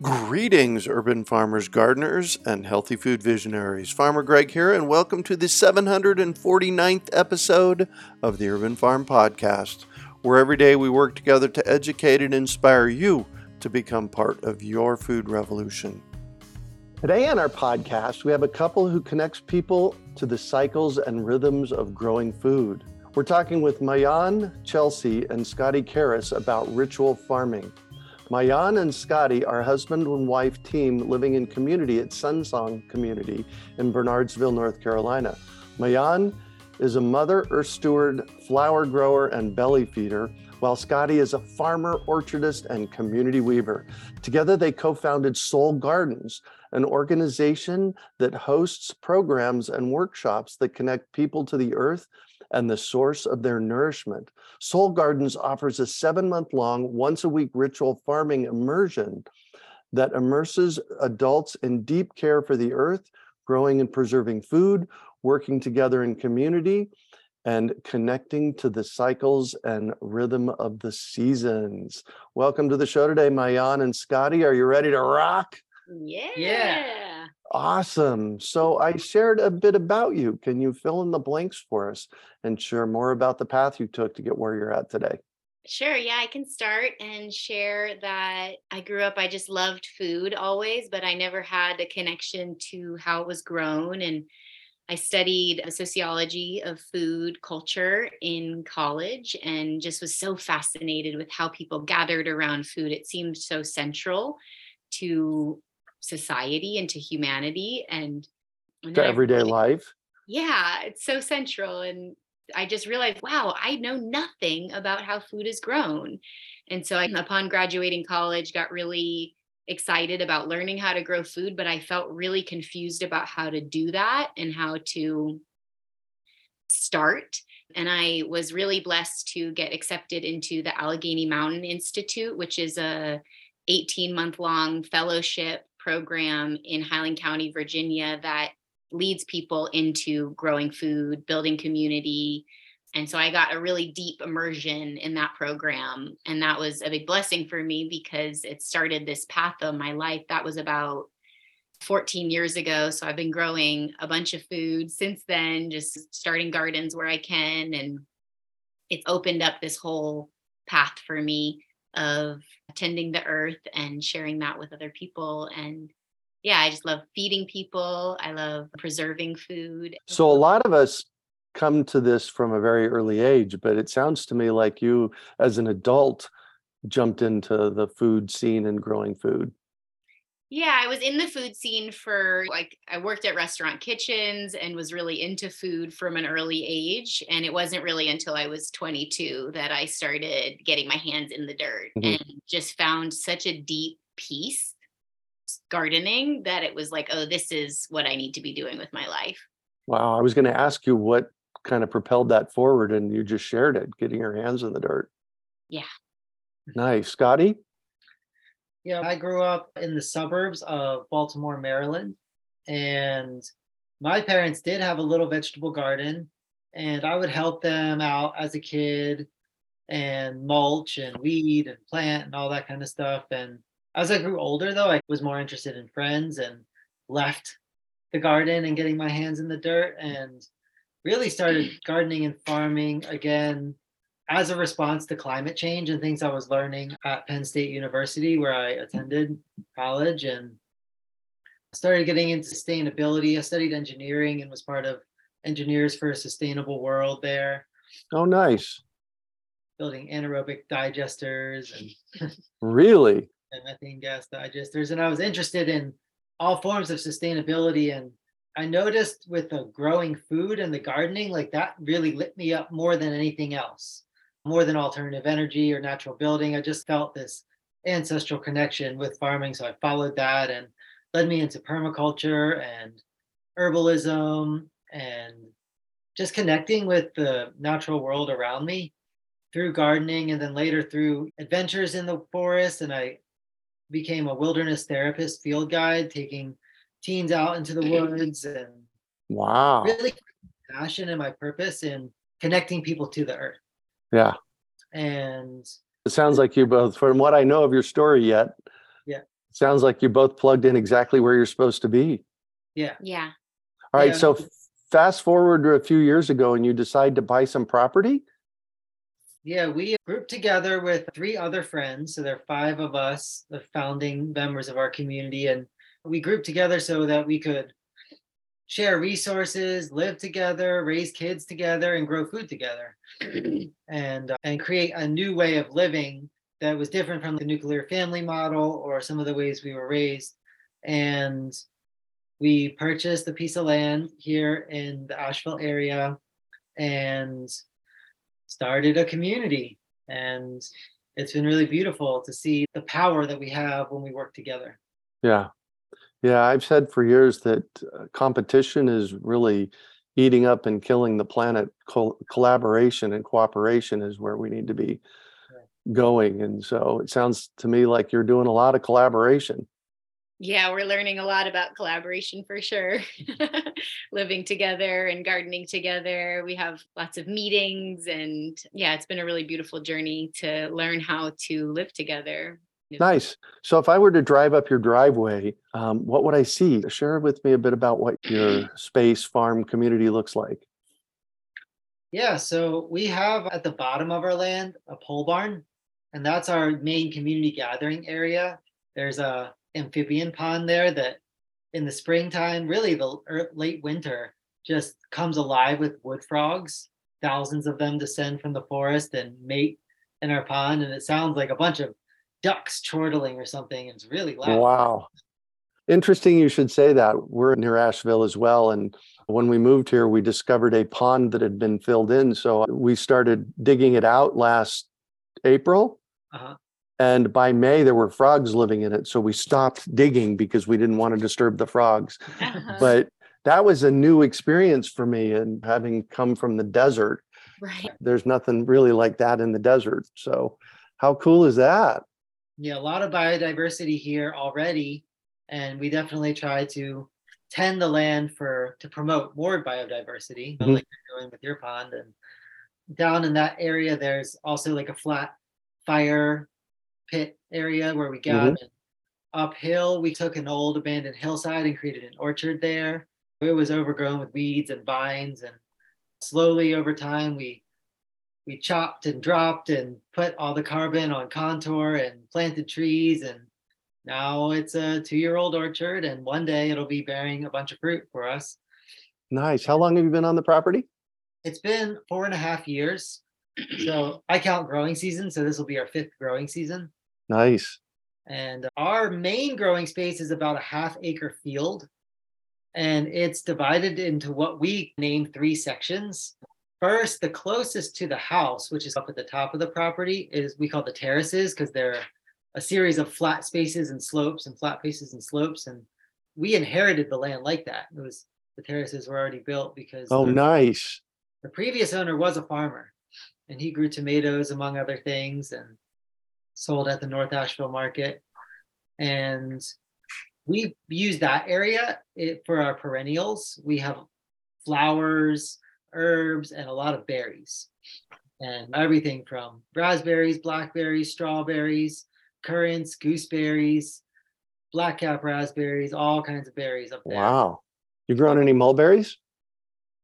Greetings, urban farmers, gardeners, and healthy food visionaries. Farmer Greg here, and welcome to the 749th episode of the Urban Farm Podcast, where every day we work together to educate and inspire you to become part of your food revolution. Today on our podcast, we have a couple who connects people to the cycles and rhythms of growing food. We're talking with Maayan Chelsea and Scotty Karas about ritual farming. Maayan and Scotty are husband and wife team living in community at Sunsong Community in Barnardsville, North Carolina. Maayan is a mother, earth steward, flower grower, and belly feeder, while Scotty is a farmer, orchardist, and community weaver. Together, they co founded Soul Gardens, an organization that hosts programs and workshops that connect people to the earth and the source of their nourishment. Soul Gardens offers a seven month long, once a week ritual farming immersion that immerses adults in deep care for the earth, growing and preserving food, working together in community, and connecting to the cycles and rhythm of the seasons. Welcome to the show today, Maayan and Scotty. Are you ready to rock? Yeah. Yeah. Awesome. So I shared a bit about you. Can you fill in the blanks for us and share more about the path you took to get where you're at today? Sure. Yeah, I can start and share that I grew up, I just loved food always, but I never had a connection to how it was grown. And I studied sociology of food culture in college and just was so fascinated with how people gathered around food. It seemed so central to society and to humanity and, and To everyday really- life? yeah, it's so central. And I just realized, wow, I know nothing about how food is grown. And so I, upon graduating college, got really excited about learning how to grow food, but I felt really confused about how to do that and how to start. And I was really blessed to get accepted into the Allegheny Mountain Institute, which is a 18 month long fellowship program in Highland County, Virginia that leads people into growing food, building community. And so I got a really deep immersion in that program. And that was a big blessing for me because it started this path of my life. That was about 14 years ago. So I've been growing a bunch of food since then, just starting gardens where I can. And it's opened up this whole path for me of tending the earth and sharing that with other people. And yeah, I just love feeding people. I love preserving food. So a lot of us come to this from a very early age, but it sounds to me like you, as an adult, jumped into the food scene and growing food. Yeah, I was in the food scene for like I worked at restaurant kitchens and was really into food from an early age and it wasn't really until I was 22 that I started getting my hands in the dirt Mhm. and just found such a deep peace gardening that it was like oh this is what I need to be doing with my life. Wow, I was going to ask you what kind of propelled that forward, and you just shared it, getting your hands in the dirt. Yeah. Nice. Scotty? Yeah, I grew up in the suburbs of Baltimore, Maryland, and my parents did have a little vegetable garden, and I would help them out as a kid and mulch and weed and plant and all that kind of stuff. And as I grew older, though, I was more interested in friends and left the garden and getting my hands in the dirt and really started gardening and farming again as a response to climate change and things I was learning at Penn State University, where I attended college and started getting into sustainability. I studied engineering and was part of Engineers for a Sustainable World there. Oh, nice. Building anaerobic digesters and really and methane gas digesters. And I was interested in all forms of sustainability. And I noticed with the growing food and the gardening, like that really lit me up more than anything else, more than alternative energy or natural building. I just felt this ancestral connection with farming. So I followed that and led me into permaculture and herbalism and just connecting with the natural world around me through gardening and then later through adventures in the forest and i became a wilderness therapist field guide taking teens out into the woods and wow really passion and my purpose in connecting people to the earth yeah. And it sounds like you both from what i know of your story yet yeah. sounds like you both plugged in exactly where you're supposed to be. Yeah. Yeah. All right Yeah. so fast forward to a few years ago and you decide to buy some property? Yeah, we grouped together with three other friends. So there are five of us, the founding members of our community, and we grouped together so that we could share resources, live together, raise kids together, and grow food together, and uh, and create a new way of living that was different from the nuclear family model or some of the ways we were raised. And we purchased a piece of land here in the Asheville area, and started a community and it's been really beautiful to see the power that we have when we work together Yeah. Yeah. I've said for years that uh, competition is really eating up and killing the planet. Col- collaboration and cooperation is where we need to be going. And so it sounds to me like you're doing a lot of collaboration. Yeah, we're learning a lot about collaboration for sure. Living together and gardening together. We have lots of meetings, and yeah, it's been a really beautiful journey to learn how to live together. Nice. So if I were to drive up your driveway, um, what would I see? Share with me a bit about what your space farm community looks like. yeah so we have at the bottom of our land a pole barn and that's our main community gathering area there's a amphibian pond there that in the springtime really the late winter just comes alive with wood frogs thousands of them descend from the forest and mate in our pond and it sounds like a bunch of ducks chortling or something it's really loud Wow. Interesting you should say that. We're near Asheville as well. And when we moved here, we discovered a pond that had been filled in. So we started digging it out last April. Uh-huh. And by May, there were frogs living in it. So we stopped digging because we didn't want to disturb the frogs. Uh-huh. But that was a new experience for me. And having come from the desert, right. there's nothing really like that in the desert. So, how cool is that? Yeah, a lot of biodiversity here already, and we definitely try to tend the land for to promote more biodiversity, Mhm. like you're doing with your pond. And down in that area, there's also like a flat fire pit area where we got and uphill. We took an old abandoned hillside and created an orchard there. It was overgrown with weeds and vines, and slowly over time, we we chopped and dropped and put all the carbon on contour and planted trees and now it's a two-year-old orchard and one day it'll be bearing a bunch of fruit for us Nice. How long have you been on the property? it's been four and a half years so i count growing season so this will be our fifth growing season Nice. and our main growing space is about a half acre field and it's divided into what we name three sections first the closest to the house which is up at the top of the property is we call the terraces because they're a series of flat spaces and slopes and flat spaces and slopes and we inherited the land like that it was the terraces were already built because Oh, the- nice. the previous owner was a farmer and he grew tomatoes among other things and sold at the North Asheville market. And we use that area it, for our perennials. We have flowers, herbs, and a lot of berries. and everything from raspberries, blackberries, strawberries, currants, gooseberries, blackcap raspberries, all kinds of berries up there. Wow. You growing any mulberries?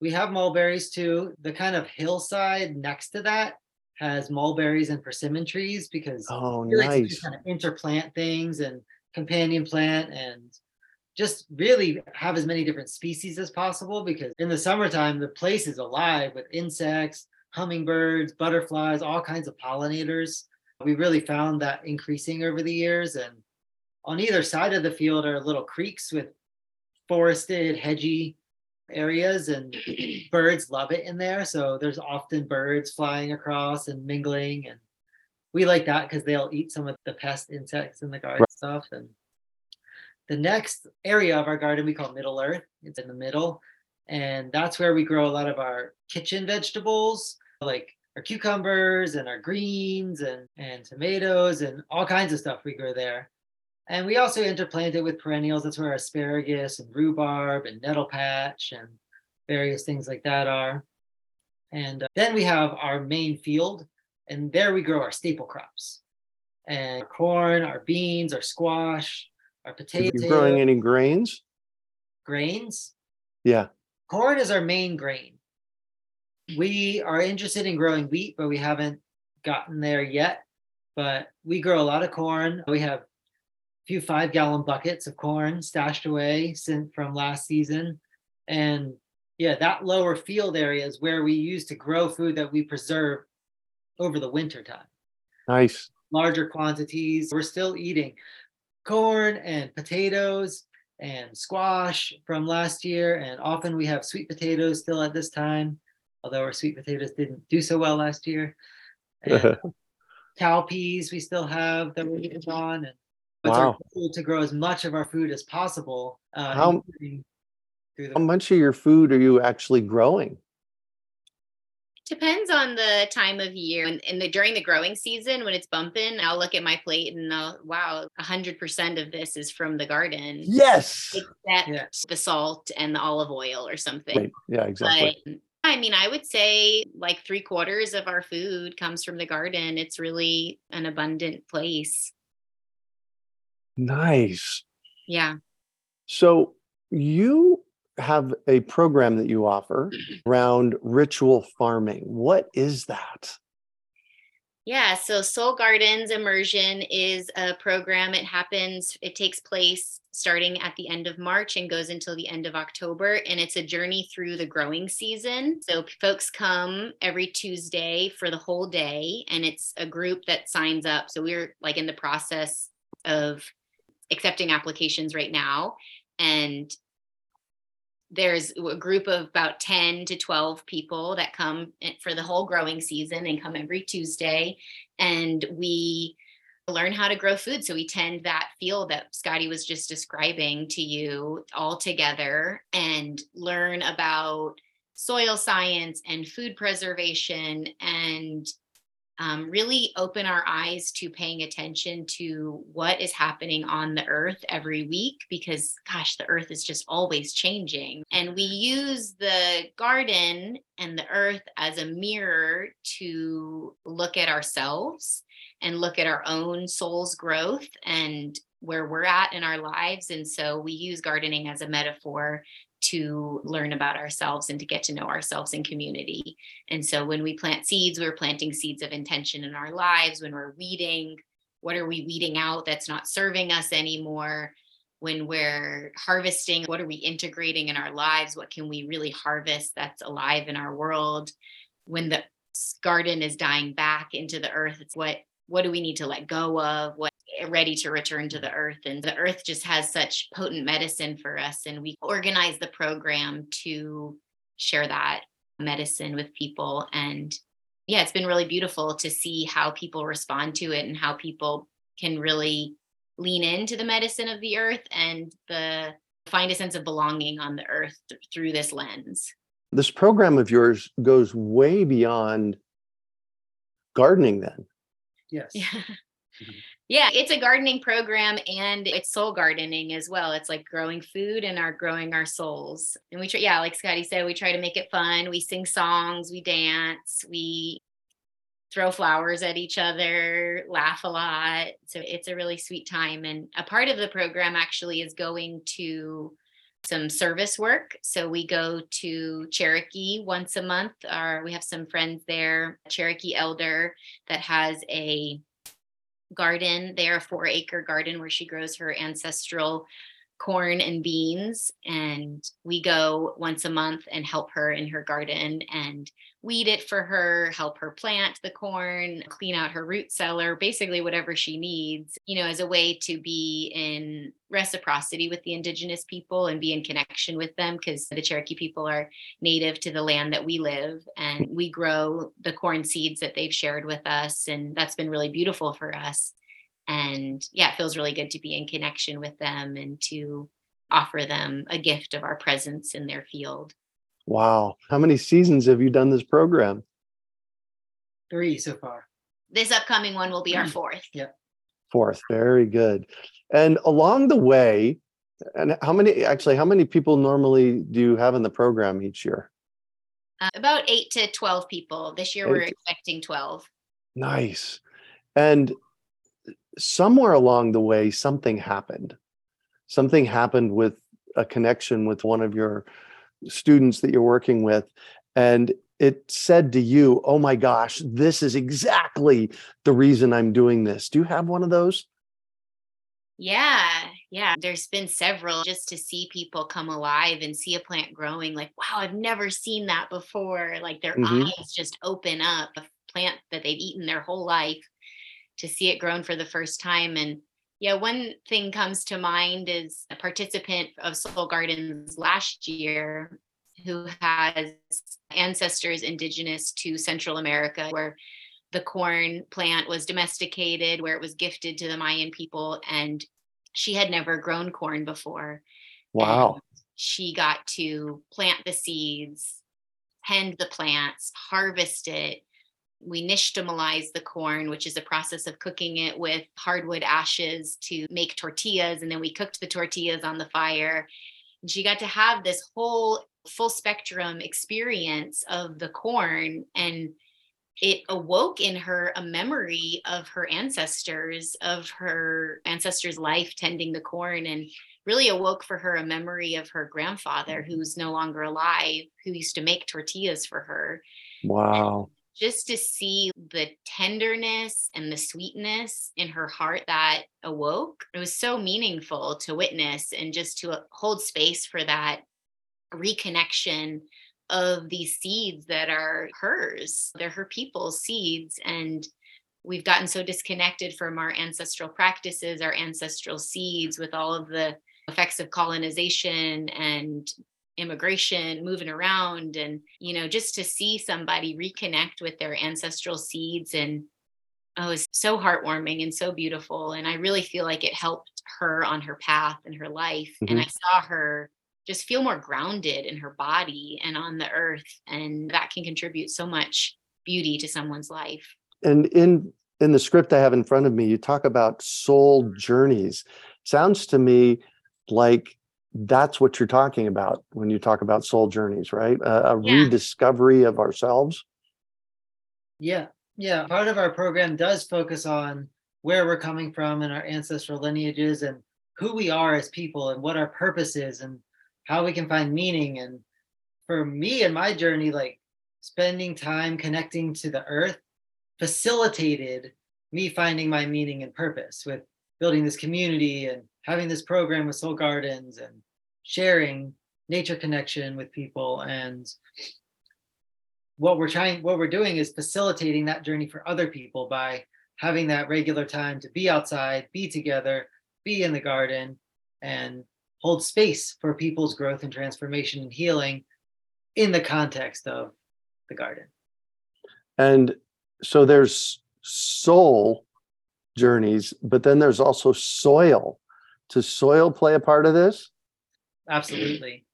We have mulberries too. The kind of hillside next to that has mulberries and persimmon trees because Oh, we like to nice. kind of interplant things and companion plant and just really have as many different species as possible because in the summertime the place is alive with insects hummingbirds butterflies all kinds of pollinators we really found that increasing over the years and on either side of the field are little creeks with forested hedgy areas and birds love it in there so there's often birds flying across and mingling and we like that because they'll eat some of the pest insects in the garden Right. stuff and the next area of our garden we call middle earth. It's in the middle. And that's where we grow a lot of our kitchen vegetables like our cucumbers and our greens and, and tomatoes and all kinds of stuff we grow there. And we also interplant it with perennials. That's where asparagus and rhubarb and nettle patch and various things like that are. And uh, then we have our main field and there we grow our staple crops. And our corn our beans our squash our Are potatoes you growing any grains? grains Yeah. corn is our main grain. We are interested in growing wheat, but we haven't gotten there yet. But we grow a lot of corn. We have a few five gallon buckets of corn stashed away since from last season. And yeah, that lower field area is where we use to grow food that we preserve over the winter time Nice. larger quantities. We're still eating corn and potatoes and squash from last year. And often we have sweet potatoes still at this time, although our sweet potatoes didn't do so well last year. And cowpeas we still have that we're eating on. And it's our Wow. goal to grow as much of our food as possible. Uh, How- How much of your food are you actually growing? Depends on the time of year. And, and the, during the growing season, when it's bumping, I'll look at my plate and I'll, wow, 100% of this is from the garden, Yes. except Yeah. the salt and the olive oil or something. Right. Yeah, exactly. But I mean, I would say like three quarters of our food comes from the garden. It's really an abundant place. Nice. Yeah. So you have a program that you offer around ritual farming. What is that? Yeah, so Soul Gardens Immersion is a program. It happens, it takes place starting at the end of March and goes until the end of October. And it's a journey through the growing season. So folks come every Tuesday for the whole day, and it's a group that signs up. So we're like in the process of accepting applications right now. And there's a group of about 10 to 12 people that come for the whole growing season and come every Tuesday. And we learn how to grow food. So we tend that field that Scotty was just describing to you all together and learn about soil science and food preservation and um, really open our eyes to paying attention to what is happening on the earth every week because gosh the earth is just always changing. And we use the garden and the earth as a mirror to look at ourselves and look at our own soul's growth and where we're at in our lives and so we use gardening as a metaphor to learn about ourselves and to get to know ourselves in community and so when we plant seeds, we're planting seeds of intention in our lives. When we're weeding, what are we weeding out that's not serving us anymore? When we're harvesting, what are we integrating in our lives? What can we really harvest that's alive in our world? When the garden is dying back into the earth, it's what what do we need to let go of? What ready to return to the earth? And the earth just has such potent medicine for us. And we organize the program to share that medicine with people and yeah it's been really beautiful to see how people respond to it and how people can really lean into the medicine of the earth and the find a sense of belonging on the earth th- through this lens This program of yours goes way beyond gardening, then. yes. yeah mm-hmm. Yeah it's a gardening program and it's soul gardening as well it's like growing food and our growing our souls and we try yeah like scotty said we try to make it fun we sing songs we dance we throw flowers at each other, laugh a lot. So it's a really sweet time. And a part of the program actually is going to some service work. So we go to Cherokee once a month. Or we have some friends there, Cherokee Elder, that has a garden there, a four acre garden where she grows her ancestral corn and beans. And we go once a month and help her in her garden and weed it for her, help her plant the corn, clean out her root cellar, basically whatever she needs, you know, as a way to be in reciprocity with the indigenous people and be in connection with them because the Cherokee people are native to the land that we live and we grow the corn seeds that they've shared with us. And that's been really beautiful for us. And yeah, it feels really good to be in connection with them and to offer them a gift of our presence in their field. Wow. How many seasons have you done this program? Three so far. This upcoming one will be our fourth. Yep. Fourth. Very good. And along the way, and how many actually how many people normally do you have in the program each year? Uh, about 8 to 12 people. This year we're expecting 12. Nice. And somewhere along the way something happened. Something happened with a connection with one of your students that you're working with and it said to you, "Oh my gosh, this is exactly the reason I'm doing this." Do you have one of those? Yeah, yeah. There's been several just to see people come alive and see a plant growing. Like, wow, I've never seen that before. Like their Mhm. eyes just open up. A plant that they've eaten their whole life to see it grown for the first time. And yeah, one thing comes to mind is a participant of Soul Gardens last year who has ancestors indigenous to Central America, where the corn plant was domesticated, where it was gifted to the Mayan people. And she had never grown corn before. Wow. And she got to plant the seeds, tend the plants, harvest it. We nixtamalize the corn, which is a process of cooking it with hardwood ashes to make tortillas. And then we cooked the tortillas on the fire. And she got to have this whole full spectrum experience of the corn and it awoke in her a memory of her ancestors of her ancestors life tending the corn and really awoke for her a memory of her grandfather mm-hmm. who's no longer alive who used to make tortillas for her Wow. Just to see the tenderness and the sweetness in her heart that awoke. It was so meaningful to witness and just to uh, hold space for that reconnection of these seeds that are hers. They're her people's seeds and we've gotten so disconnected from our ancestral practices our ancestral seeds with all of the effects of colonization and immigration moving around and you know just to see somebody reconnect with their ancestral seeds and oh it's so heartwarming and so beautiful. And i really feel like it helped her on her path and her life. And mm-hmm. i saw her just feel more grounded in her body and on the earth. And that can contribute so much beauty to someone's life. And in in the script I have in front of me, you talk about soul journeys. Sounds to me like that's what you're talking about when you talk about soul journeys, right? A, a Yeah. rediscovery of ourselves. Yeah. Yeah. Part of our program does focus on where we're coming from and our ancestral lineages and who we are as people and what our purpose is and how we can find meaning. And for me and my journey, like spending time connecting to the earth facilitated me finding my meaning and purpose with building this community and having this program with Soul Gardens and sharing nature connection with people and what we're trying what we're doing is facilitating that journey for other people by having that regular time to be outside be together be in the garden and hold space for people's growth and transformation and healing in the context of the garden And so there's soul journeys, but then there's also soil. Does soil play a part of this? absolutely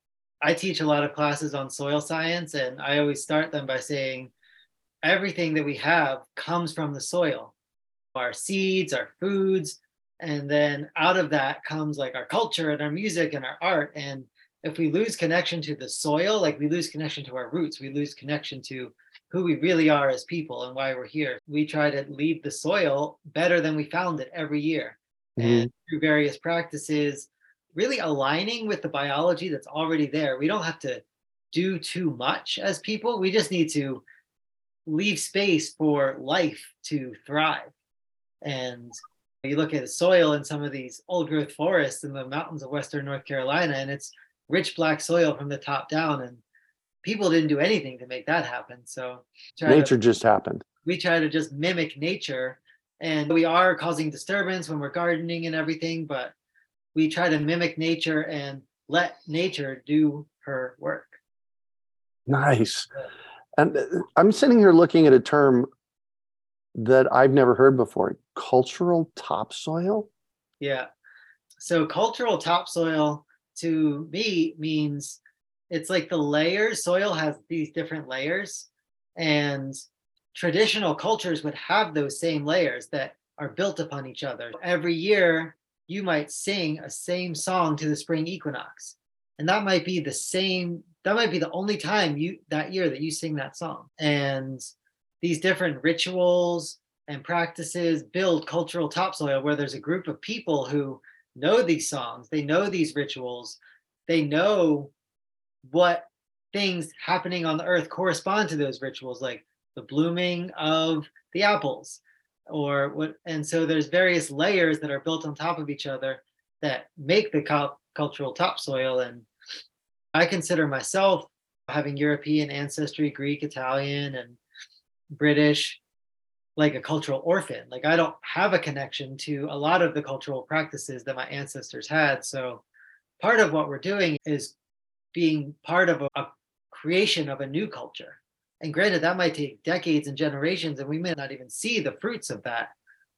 i teach a lot of classes on soil science and i always start them by saying everything that we have comes from the soil our seeds our foods and then out of that comes like our culture and our music and our art and if we lose connection to the soil like we lose connection to our roots we lose connection to who we really are as people and why we're here. We try to leave the soil better than we found it every year. And through various practices, really aligning with the biology that's already there. We don't have to do too much as people. We just need to leave space for life to thrive. And you look at the soil in some of these old growth forests in the mountains of Western North Carolina, and it's rich black soil from the top down. And people didn't do anything to make that happen. So try to- Nature just happened. we try to just mimic nature and we are causing disturbance when we're gardening and everything but we try to mimic nature and let nature do her work Nice. And uh, I'm sitting here looking at a term that I've never heard before cultural topsoil. yeah so cultural topsoil to me means it's like the layers soil has these different layers and traditional cultures would have those same layers that are built upon each other. Every year you might sing a same song to the spring equinox and that might be the same that might be the only time you that year that you sing that song. And these different rituals and practices build cultural topsoil where there's a group of people who know these songs they know these rituals they know what things happening on the earth correspond to those rituals like the blooming of the apples or what and so there's various layers that are built on top of each other that make the cul- cultural topsoil. And i consider myself having european ancestry greek italian and british like a cultural orphan. Like i don't have a connection to a lot of the cultural practices that my ancestors had. So part of what we're doing is being part of a, a creation of a new culture and granted, that might take decades and generations, and we may not even see the fruits of that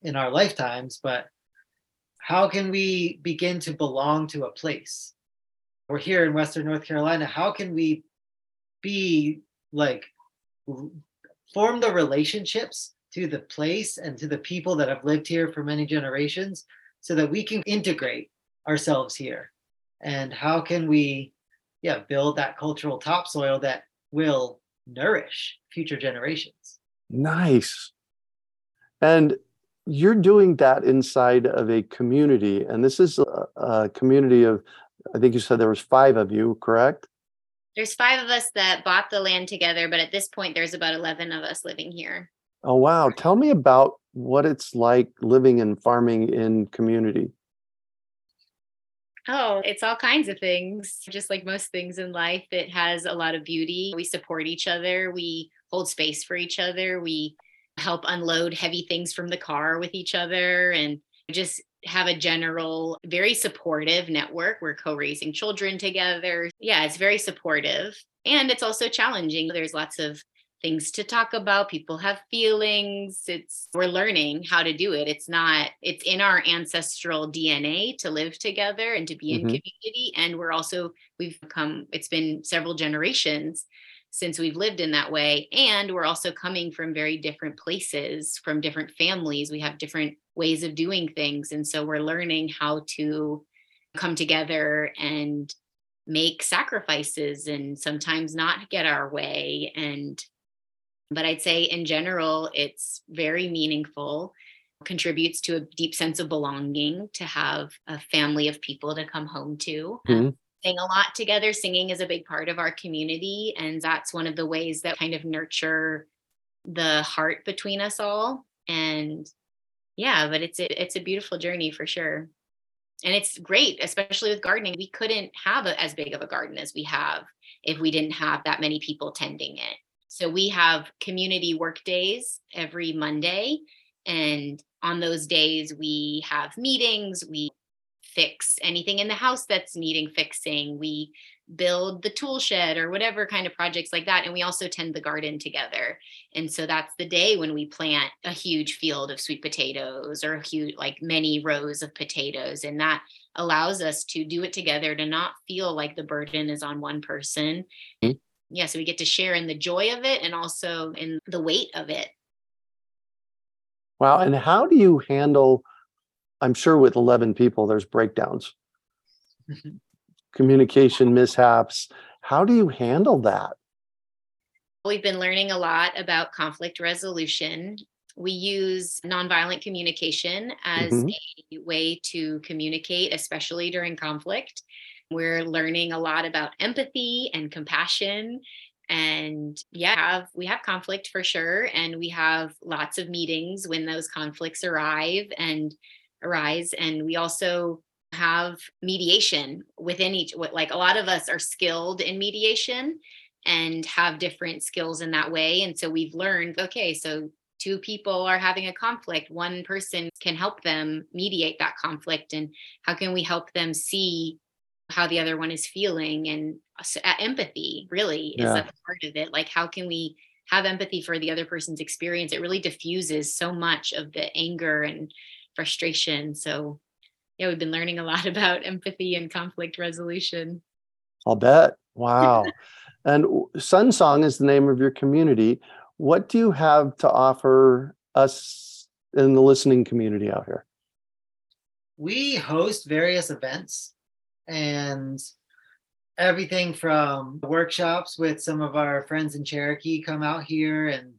in our lifetimes. But how can we begin to belong to a place? We're here in Western North Carolina. How can we be like form the relationships to the place and to the people that have lived here for many generations so that we can integrate ourselves here? And how can we, yeah, build that cultural topsoil that will nourish future generations. Nice. And you're doing that inside of a community. And this is a, a community of, I think you said there was five of you, correct? There's five of us that bought the land together, but at this point, there's about 11 of us living here. Oh, wow. Tell me about what it's like living and farming in community. Oh, it's all kinds of things. Just like most things in life, it has a lot of beauty. We support each other, we hold space for each other, we help unload heavy things from the car with each other, and just have a general, very supportive network. We're co raising children together. Yeah, it's very supportive. And it's also challenging. There's lots of things to talk about people have feelings it's we're learning how to do it it's not it's in our ancestral dna to live together and to be in Mhm. community and we're also we've come it's been several generations since we've lived in that way and we're also coming from very different places from different families we have different ways of doing things and so we're learning how to come together and make sacrifices and sometimes not get our way and but I'd say in general, it's very meaningful, contributes to a deep sense of belonging to have a family of people to come home to. Mhm. Sing a lot together. Singing is a big part of our community. And that's one of the ways that kind of nurture the heart between us all. And yeah, but it's a, it's a beautiful journey for sure. And it's great, especially with gardening. We couldn't have a, as big of a garden as we have if we didn't have that many people tending it. So we have community work days every Monday. And on those days, we have meetings, we fix anything in the house that's needing fixing, we build the tool shed or whatever kind of projects like that. And we also tend the garden together. And so that's the day when we plant a huge field of sweet potatoes or a huge, like many rows of potatoes. And that allows us to do it together to not feel like the burden is on one person. Mhm. Yeah, so we get to share in the joy of it and also in the weight of it. Wow. And how do you handle? I'm sure with 11 people, there's breakdowns, communication mishaps. How do you handle that? We've been learning a lot about conflict resolution. We use nonviolent communication as mm-hmm. a way to communicate, especially during conflict. We're learning a lot about empathy and compassion. And yeah we have conflict for sure and we have lots of meetings when those conflicts arrive and arise. And we also have mediation within each like a lot of us are skilled in mediation and have different skills in that way. And so we've learned okay so two people are having a conflict. One person can help them mediate that conflict and how can we help them see how the other one is feeling and uh, empathy really is yeah. a part of it like how can we have empathy for the other person's experience? It really diffuses so much of the anger and frustration so yeah we've been learning a lot about empathy and conflict resolution. I'll bet. Wow. And SunSong is the name of your community. What do you have to offer us in the listening community out here? We host various events and everything from workshops with some of our friends in Cherokee come out here and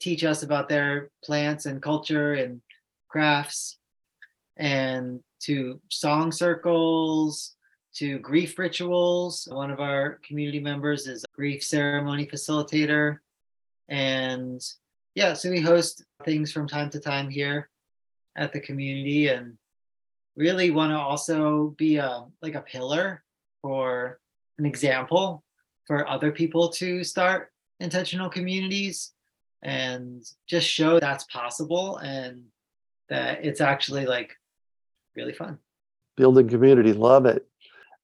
teach us about their plants and culture and crafts and to song circles to grief rituals. One of our community members is a grief ceremony facilitator. And yeah so we host things from time to time here at the community and really want to also be a like a pillar for an example for other people to start intentional communities and just show that's possible and that it's actually like really fun. Building community love it.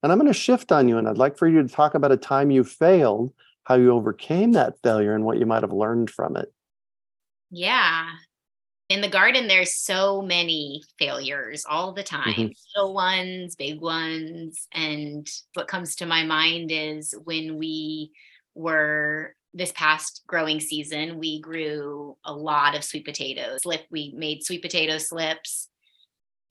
And i'm going to shift on you and i'd like for you to talk about a time you failed how you overcame that failure and what you might have learned from it. Yeah in the garden there's so many failures all the time mm-hmm. little ones big ones and what comes to my mind is when we were this past growing season we grew a lot of sweet potatoes slip we made sweet potato slips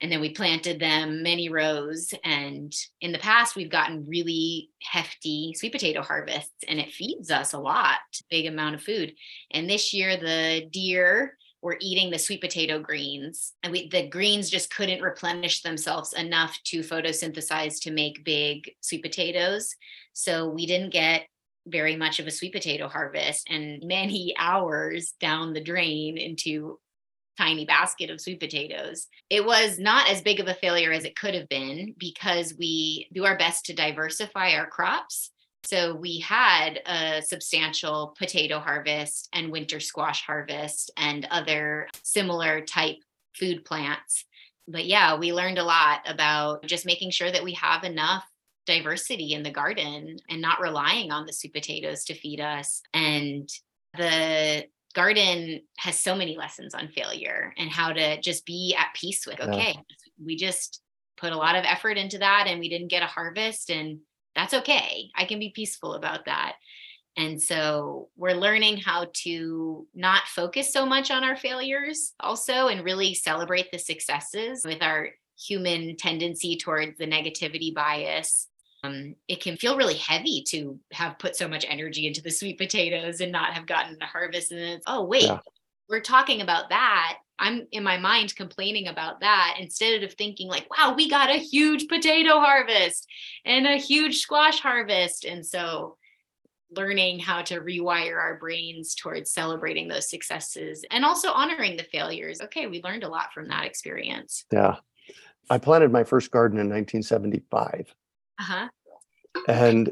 and then we planted them many rows and in the past we've gotten really hefty sweet potato harvests and it feeds us a lot big amount of food and this year the deer were eating the sweet potato greens and we the greens just couldn't replenish themselves enough to photosynthesize to make big sweet potatoes so we didn't get very much of a sweet potato harvest and many hours down the drain into tiny basket of sweet potatoes. It was not as big of a failure as it could have been because we do our best to diversify our crops so we had a substantial potato harvest and winter squash harvest and other similar type food plants. But yeah, we learned a lot about just making sure that we have enough diversity in the garden and not relying on the sweet potatoes to feed us. And the garden has so many lessons on failure and how to just be at peace with okay, yeah. we just put a lot of effort into that and we didn't get a harvest and that's okay. I can be peaceful about that. And so we're learning how to not focus so much on our failures also and really celebrate the successes with our human tendency towards the negativity bias. Um, it can feel really heavy to have put so much energy into the sweet potatoes and not have gotten a harvest. And it's, oh, wait, yeah. we're talking about that I'm in my mind complaining about that instead of thinking like, wow, we got a huge potato harvest and a huge squash harvest. And so learning how to rewire our brains towards celebrating those successes and also honoring the failures. Okay, we learned a lot from that experience. Yeah. I planted my first garden in 1975. Uh-huh. And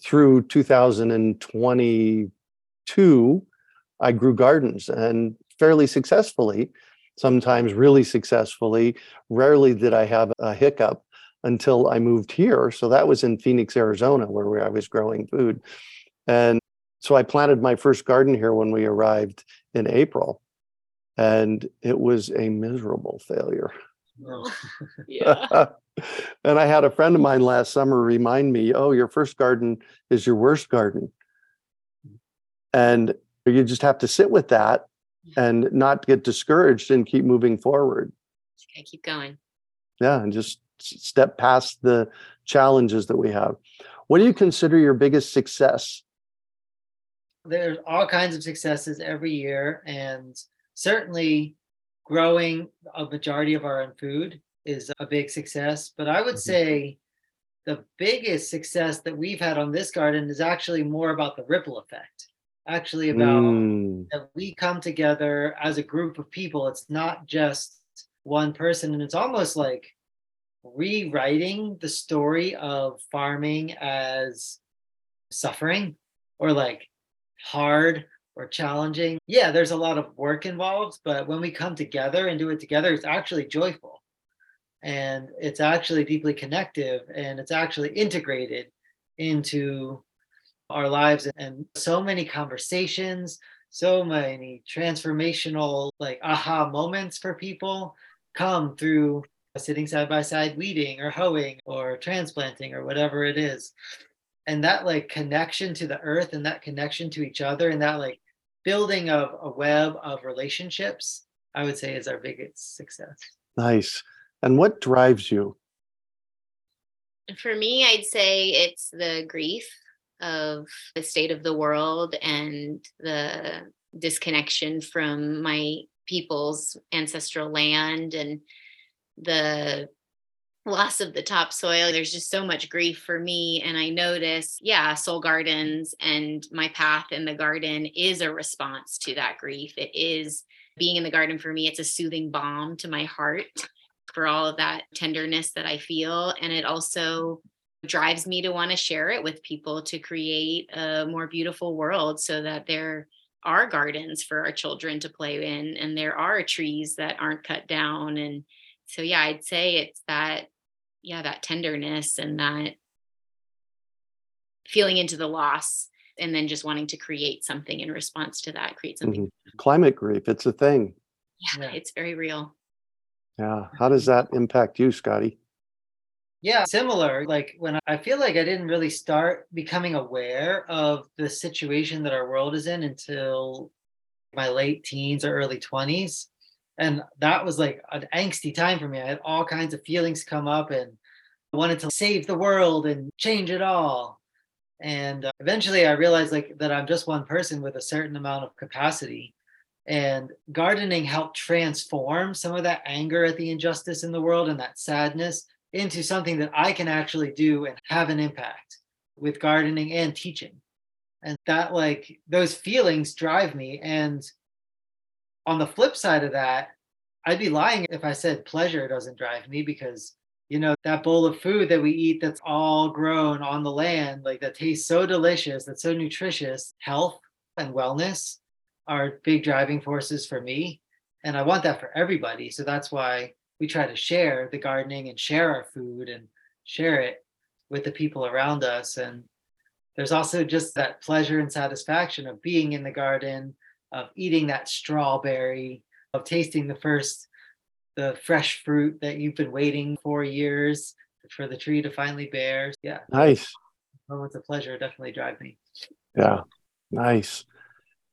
through 2022, I grew gardens and fairly successfully, sometimes really successfully. Rarely did I have a hiccup until I moved here. So that was in Phoenix, Arizona, where I was growing food. And so I planted my first garden here when we arrived in April. And it was a miserable failure. Oh, yeah. and I had a friend of mine last summer remind me, oh, your first garden is your worst garden. And you just have to sit with that and not get discouraged and keep moving forward. Okay, keep going. Yeah, and just step past the challenges that we have. What do you consider your biggest success there's all kinds of successes every year, and certainly growing a majority of our own food is a big success. But I would Mhm. say the biggest success that we've had on this garden is actually more about the ripple effect. Actually, about Mm, that we come together as a group of people. It's not just one person, and it's almost like rewriting the story of farming as suffering or like hard or challenging. Yeah, there's a lot of work involved, but when we come together and do it together, it's actually joyful and it's actually deeply connective and it's actually integrated into our lives and so many conversations so many transformational like aha moments for people come through sitting side by side weeding or hoeing or transplanting or whatever it is and that like connection to the earth and that connection to each other and that like building of a web of relationships i would say is our biggest success nice. And what drives you? For me, I'd say it's the grief of the state of the world and the disconnection from my people's ancestral land and the loss of the topsoil. There's just so much grief for me. And I notice, yeah, Soul Gardens and my path in the garden is a response to that grief. It is being in the garden for me, it's a soothing balm to my heart for all of that tenderness that I feel. And it also drives me to want to share it with people to create a more beautiful world so that there are gardens for our children to play in and there are trees that aren't cut down. And so, yeah, I'd say it's that, yeah, that tenderness and that feeling into the loss and then just wanting to create something in response to that, create something. Mm-hmm. Climate grief, it's a thing. Yeah, Yeah. it's very real. Yeah. How does that impact you, Scotty? Yeah, similar. Like when I feel like I didn't really start becoming aware of the situation that our world is in until my late teens or early 20s. And that was like an angsty time for me. I had all kinds of feelings come up and I wanted to save the world and change it all. And uh, eventually I realized like that I'm just one person with a certain amount of capacity. And gardening helped transform some of that anger at the injustice in the world and that sadness into something that I can actually do and have an impact with gardening and teaching. And that, like, those feelings drive me. And on the flip side of that, I'd be lying if I said pleasure doesn't drive me because, you know, that bowl of food that we eat that's all grown on the land, like that tastes so delicious, that's so nutritious, health and wellness are big driving forces for me. And I want that for everybody. So that's why we try to share the gardening and share our food and share it with the people around us. And there's also just that pleasure and satisfaction of being in the garden, of eating that strawberry, of tasting the first, the fresh fruit that you've been waiting for years for the tree to finally bear. Yeah, Nice. moments of pleasure definitely drive me. Yeah. Nice.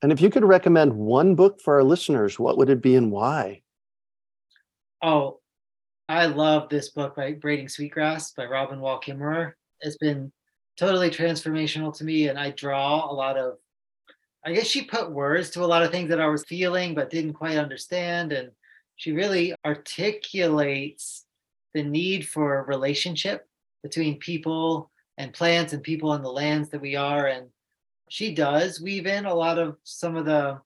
And if you could recommend one book for our listeners, what would it be and why? Oh, I love this book by Braiding Sweetgrass by Robin Wall Kimmerer. It's been totally transformational to me, and I draw a lot of. I guess she put words to a lot of things that I was feeling but didn't quite understand, and she really articulates the need for relationship between people and plants and people and the lands that we are. And she does weave in a lot of some of the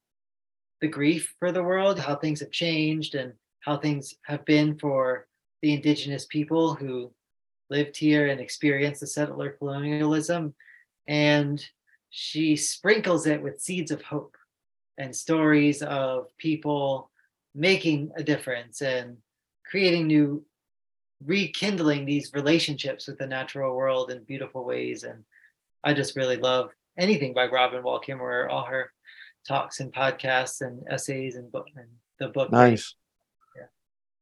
the grief for the world, how things have changed and how things have been for the indigenous people who lived here and experienced the settler colonialism. And she sprinkles it with seeds of hope and stories of people making a difference and creating new, rekindling these relationships with the natural world in beautiful ways. And I just really love anything by Robin Wall Kimmerer, all her talks and podcasts and essays and book and the book. Nice.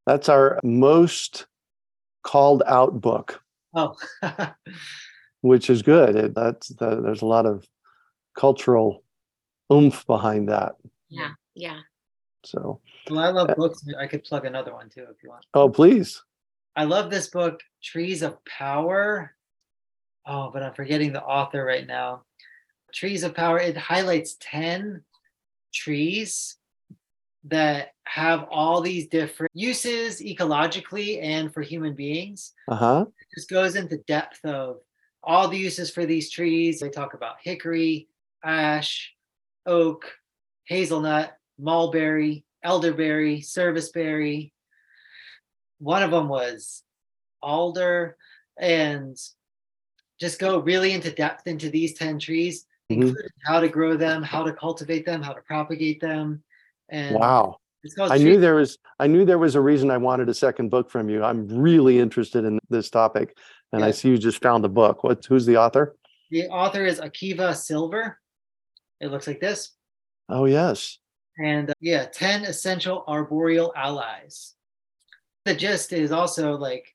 That's our most called out book, Oh, which is good. It, that's the, there's a lot of cultural oomph behind that. Yeah. Yeah. So, well, I love books. I could plug another one too if you want. oh, please. I love this book, Trees of Power. Oh, but I'm forgetting the author right now. Trees of Power, it highlights 10 trees that have all these different uses ecologically and for human beings. Uh-huh. It just goes into depth of all the uses for these trees. They talk about hickory, ash, oak, hazelnut, mulberry, elderberry, serviceberry. One of them was alder, and just go really into depth into these 10 trees, Mhm. including how to grow them, how to cultivate them, how to propagate them. And Wow. I knew there was I knew there was a reason I wanted a second book from you. I'm really interested in this topic. And I see you just found the book. What's who's the author? the author is Akiva Silver. It looks like this. Oh yes. and uh, yeah 10 essential arboreal allies the gist is also like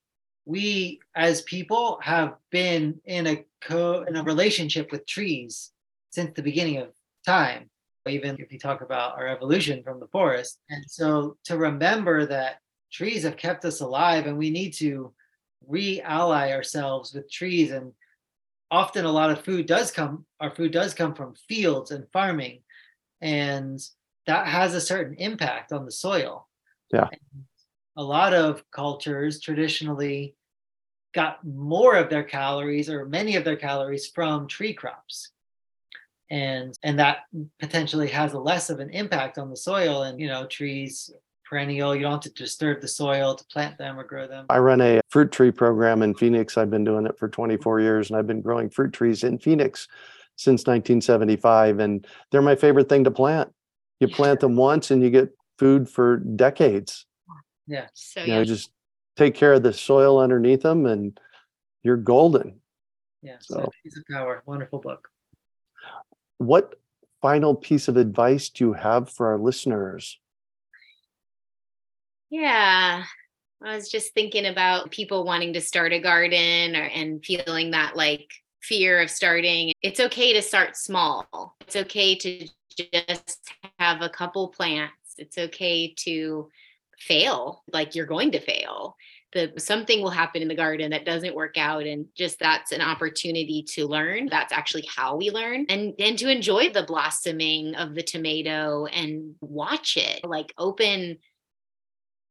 we as people have been in a co in a relationship with trees since the beginning of time even if you talk about our evolution from the forest and so to remember that trees have kept us alive and we need to re-ally ourselves with trees and often a lot of food does come our food does come from fields and farming and that has a certain impact on the soil. Yeah. And a lot of cultures traditionally got more of their calories or many of their calories from tree crops. And and that potentially has a less of an impact on the soil and you know trees perennial you don't have to disturb the soil to plant them or grow them. I run a fruit tree program in Phoenix. I've been doing it for 24 years and I've been growing fruit trees in Phoenix since 1975 and they're my favorite thing to plant. You plant them once and you get food for decades. Yeah. So You yeah. know, just take care of the soil underneath them and you're golden. Yeah. So, So- Trees of Power, wonderful book. What final piece of advice do you have for our listeners? Yeah. I was just thinking about people wanting to start a garden or and feeling that like fear of starting. It's okay to start small. It's okay to just have a couple plants. It's okay to fail like you're going to fail. The something will happen in the garden that doesn't work out and just that's an opportunity to learn. That's actually how we learn and and to enjoy the blossoming of the tomato and watch it. Like open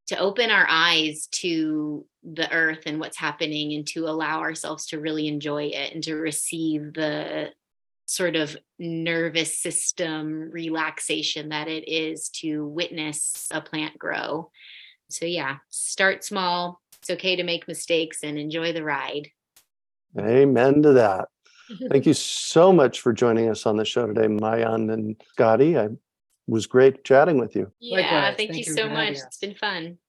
to open our eyes to the earth and what's happening and to allow ourselves to really enjoy it and to receive the sort of nervous system relaxation that it is to witness a plant grow. So, yeah, start small. It's okay to make mistakes and enjoy the ride. Amen to that. Thank you so much for joining us on the show today, Maayan and Scotty. I was great chatting with you. Yeah, Likewise. thank, Thank you you so much. us. It's been fun.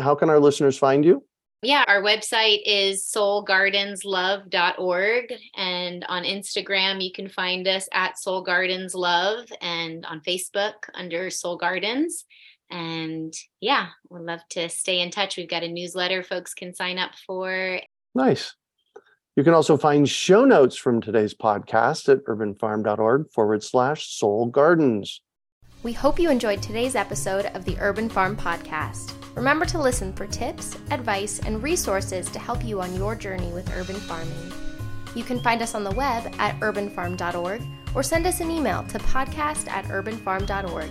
How can our listeners find you? Yeah, our website is soulgardenslove.org. And on Instagram, you can find us at Soul Gardens Love and on Facebook under Soul Gardens. And yeah, we'd love to stay in touch. We've got a newsletter folks can sign up for. Nice. You can also find show notes from today's podcast at urbanfarm.org forward slash soul gardens. We hope you enjoyed today's episode of the Urban Farm Podcast. Remember to listen for tips, advice, and resources to help you on your journey with urban farming. You can find us on the web at urbanfarm.org or send us an email to podcast at urbanfarm.org.